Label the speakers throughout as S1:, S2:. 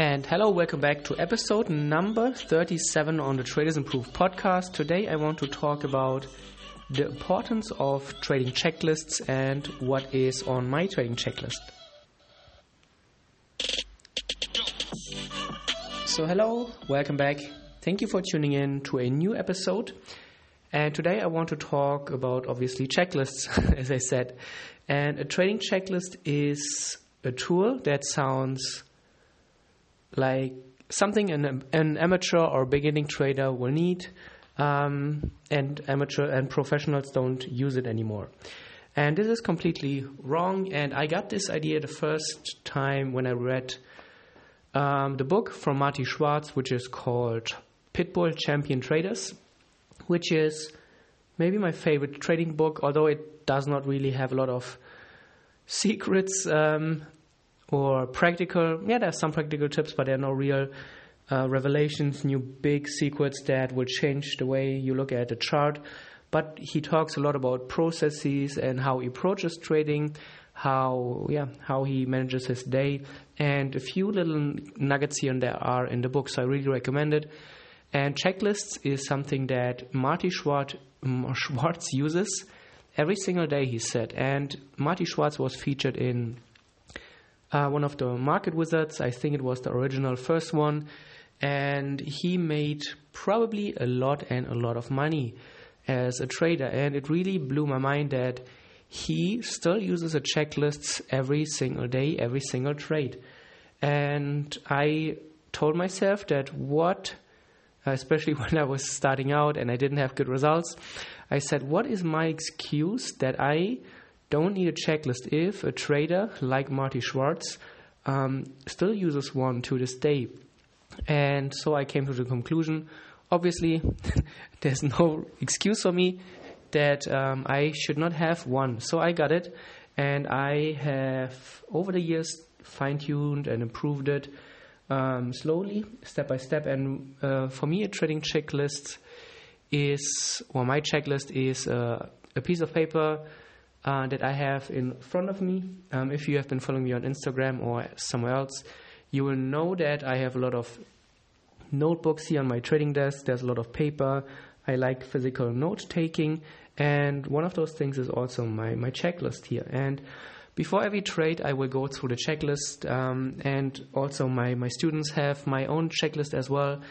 S1: And hello, welcome back to episode number 37 on the Traders Improve podcast. Today I want to talk about the importance of trading checklists and what is on my trading checklist. So, hello, welcome back. Thank you for tuning in to a new episode. And today I want to talk about obviously checklists, as I said. And a trading checklist is a tool that sounds like something an, an amateur or beginning trader will need, um, and amateur and professionals don't use it anymore. And this is completely wrong. And I got this idea the first time when I read um, the book from Marty Schwartz, which is called Pitbull Champion Traders, which is maybe my favorite trading book, although it does not really have a lot of secrets um, or practical. Yeah, there's some practical tips, but there are no real uh, revelations, new big secrets that will change the way you look at the chart. But he talks a lot about processes and how he approaches trading, how yeah, how he manages his day, and a few little nuggets here and there are in the book. So I really recommend it. And checklists is something that Marty Schwartz, Schwartz uses every single day, he said. And Marty Schwartz was featured in uh, one of the market wizards. I think it was the original first one. And he made probably a lot and a lot of money as a trader. And it really blew my mind that he still uses a checklist every single day, every single trade. And I told myself that what, especially when I was starting out and I didn't have good results, I said, what is my excuse that I don't need a checklist if a trader like Marty Schwartz um, still uses one to this day. And so I came to the conclusion obviously, there's no excuse for me that um, I should not have one. So I got it, and I have over the years fine tuned and improved it um, slowly, step by step. And uh, for me, a trading checklist is, or my checklist is uh, a piece of paper uh, that I have in front of me. Um, if you have been following me on Instagram or somewhere else, you will know that I have a lot of notebooks here on my trading desk. There's a lot of paper. I like physical note taking, and one of those things is also my, my checklist here. And before every trade, I will go through the checklist, um, and also my, my students have my own checklist as well.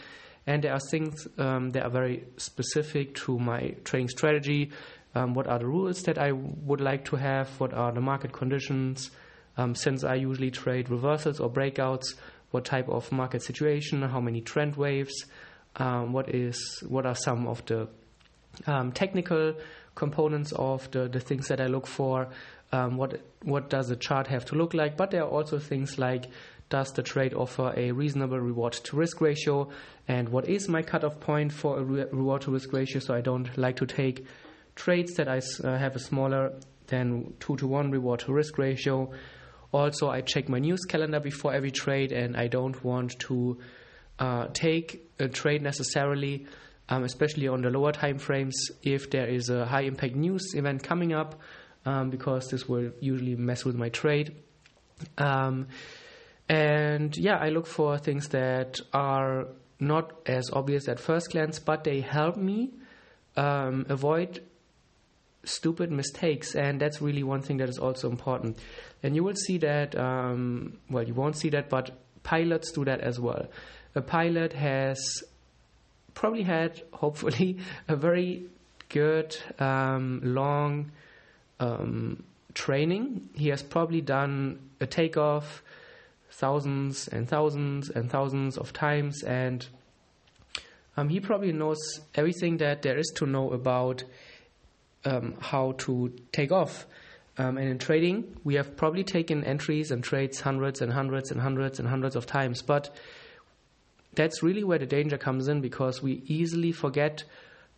S1: And there are things um, that are very specific to my trading strategy, um, what are the rules that I would like to have, what are the market conditions, um, since I usually trade reversals or breakouts, what type of market situation, how many trend waves, um, what is what are some of the um, technical components of the, the things that I look for, um, what what does the chart have to look like, but there are also things like does the trade offer a reasonable reward to risk ratio, and what is my cutoff point for a re- reward to risk ratio, so I don't like to take trades that I uh, have a smaller than 2 to 1 reward to risk ratio. Also, I check my news calendar before every trade, and I don't want to uh, take a trade necessarily, um, especially on the lower time frames, if there is a high impact news event coming up, um, because this will usually mess with my trade. Um, and yeah, I look for things that are not as obvious at first glance, but they help me um, avoid stupid mistakes, and that's really one thing that is also important. And you will see that, um, well, you won't see that, but pilots do that as well. A pilot has probably had, hopefully, a very good, um, long um, training. He has probably done a takeoff thousands and thousands and thousands of times, and um, he probably knows everything that there is to know about um, how to take off. Um, and in trading, we have probably taken entries and trades hundreds and hundreds and hundreds and hundreds of times. But that's really where the danger comes in because we easily forget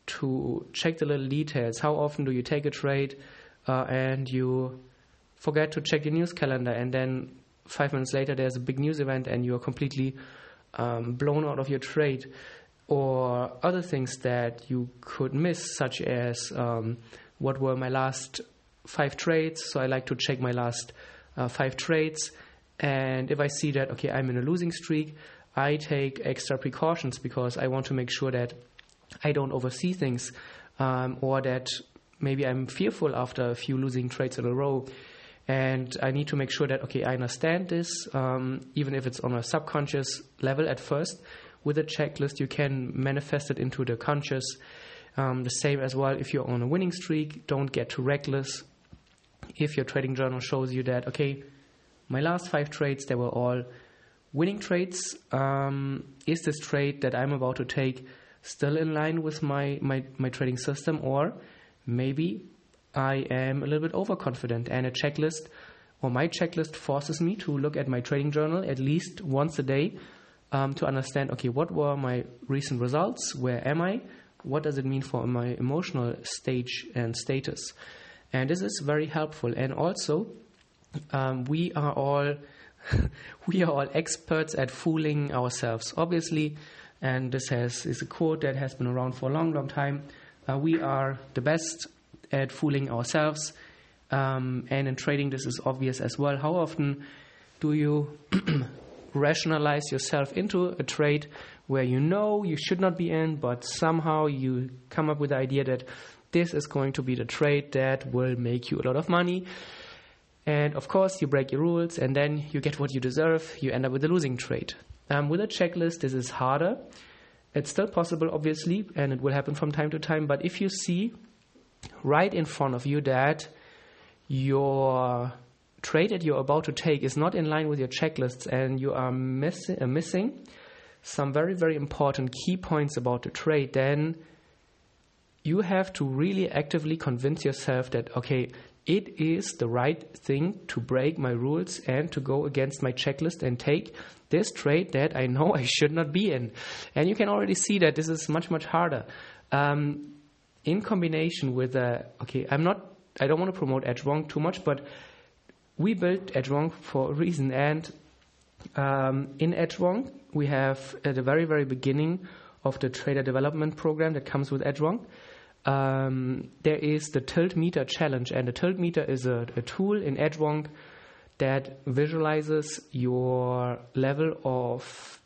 S1: to check the little details. How often do you take a trade uh, and you forget to check your news calendar, and then five minutes later there's a big news event and you're completely um, blown out of your trade? Or other things that you could miss, such as um, what were my last five trades. So I like to check my last uh, five trades And if I see that, okay, I'm in a losing streak, I take extra precautions because I want to make sure that I don't oversee things um, or that maybe I'm fearful after a few losing trades in a row. And I need to make sure that, okay, I understand this, um, even if it's on a subconscious level at first. With a checklist, you can manifest it into the conscious. Um, the same as well if you're on a winning streak, don't get too reckless. If your trading journal shows you that, okay, my last five trades, they were all winning trades. Um, is this trade that I'm about to take still in line with my, my, my trading system, or maybe I am a little bit overconfident and a checklist or my checklist forces me to look at my trading journal at least once a day um, to understand okay, what were my recent results? Where am I? What does it mean for my emotional stage and status? And this is very helpful. And also, um, we are all we are all experts at fooling ourselves. Obviously, and this has is a quote that has been around for a long, long time. Uh, we are the best at fooling ourselves, um, and in trading, this is obvious as well. How often do you rationalize yourself into a trade where you know you should not be in, but somehow you come up with the idea that this is going to be the trade that will make you a lot of money? And of course, you break your rules, and then you get what you deserve. You end up with a losing trade. Um, with a checklist, this is harder. It's still possible, obviously, and it will happen from time to time. But if you see right in front of you that your trade that you're about to take is not in line with your checklists and you are missi- uh, missing some very, very important key points about the trade, then you have to really actively convince yourself that, okay, it is the right thing to break my rules and to go against my checklist and take this trade that I know I should not be in. And you can already see that this is much, much harder. Um, in combination with, uh, okay, I'm not, I don't want to promote Edgewonk too much, but we built Edgewonk for a reason. And um, in Edgewonk, we have at the very, very beginning of the trader development program that comes with Edgewonk, um, there is the tilt meter challenge, and the tilt meter is a, a tool in Edgewonk that visualizes your level of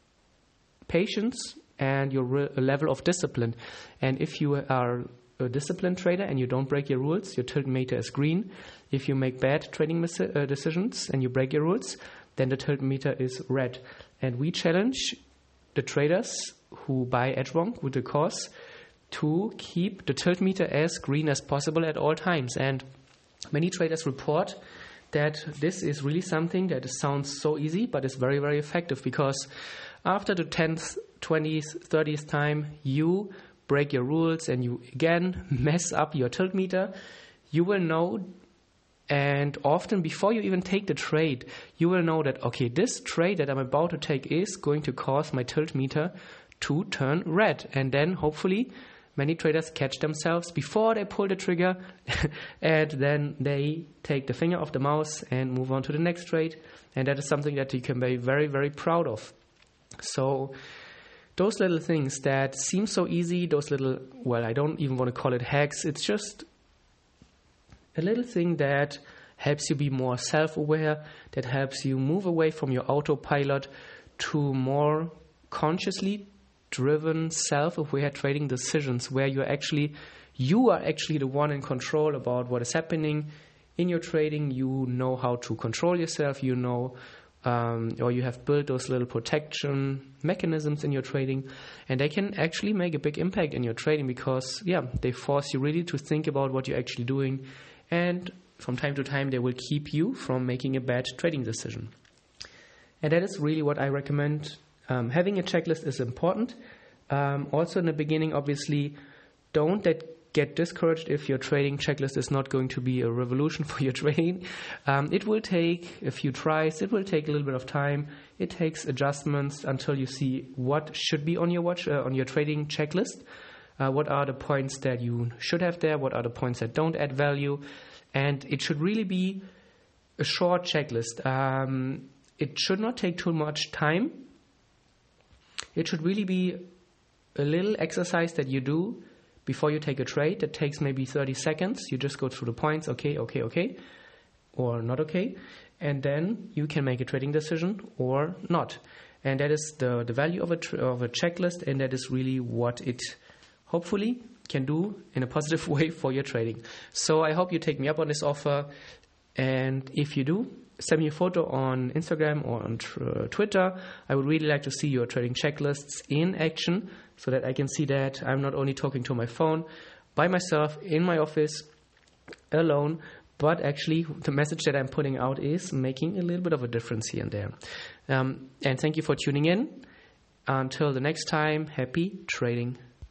S1: patience and your re- level of discipline. And if you are a disciplined trader and you don't break your rules, your tilt meter is green. If you make bad trading mis- uh, decisions and you break your rules, then the tilt meter is red. And we challenge the traders who buy Edgewonk with the course to keep the tilt meter as green as possible at all times. And many traders report that this is really something that sounds so easy, but is very, very effective because after the 10th, 20th, 30th time you break your rules and you again mess up your tilt meter, you will know and often before you even take the trade, you will know that, okay, this trade that I'm about to take is going to cause my tilt meter to turn red. And then hopefully many traders catch themselves before they pull the trigger and then they take the finger off the mouse and move on to the next trade. And that is something that you can be very, very proud of. So, those little things that seem so easy, those little, well, I don't even want to call it hacks, it's just a little thing that helps you be more self aware, that helps you move away from your autopilot to more consciously driven, self-aware trading decisions where you're actually you are actually the one in control about what is happening in your trading. You know how to control yourself. You know, um, or you have built those little protection mechanisms in your trading, and they can actually make a big impact in your trading because, yeah, they force you really to think about what you're actually doing, and from time to time they will keep you from making a bad trading decision. And that is really what I recommend um, having a checklist is important. Um, also, in the beginning, obviously, don't that get discouraged if your trading checklist is not going to be a revolution for your trading. Um, it will take a few tries. It will take a little bit of time. It takes adjustments until you see what should be on your watch uh, on your trading checklist. Uh, what are the points that you should have there? What are the points that don't add value? And it should really be a short checklist. Um, it should not take too much time it should really be a little exercise that you do before you take a trade that takes maybe 30 seconds. You just go through the points, okay, okay, okay. or not okay, and then you can make a trading decision or not. And that is the, the value of a, tr- of a checklist, and that is really what it hopefully can do in a positive way for your trading. So I hope you take me up on this offer. And if you do, send me a photo on Instagram or on tr- Twitter. I would really like to see your trading checklists in action so that I can see that I'm not only talking to my phone by myself in my office alone, but actually the message that I'm putting out is making a little bit of a difference here and there. Um, and thank you for tuning in. Until the next time, happy trading.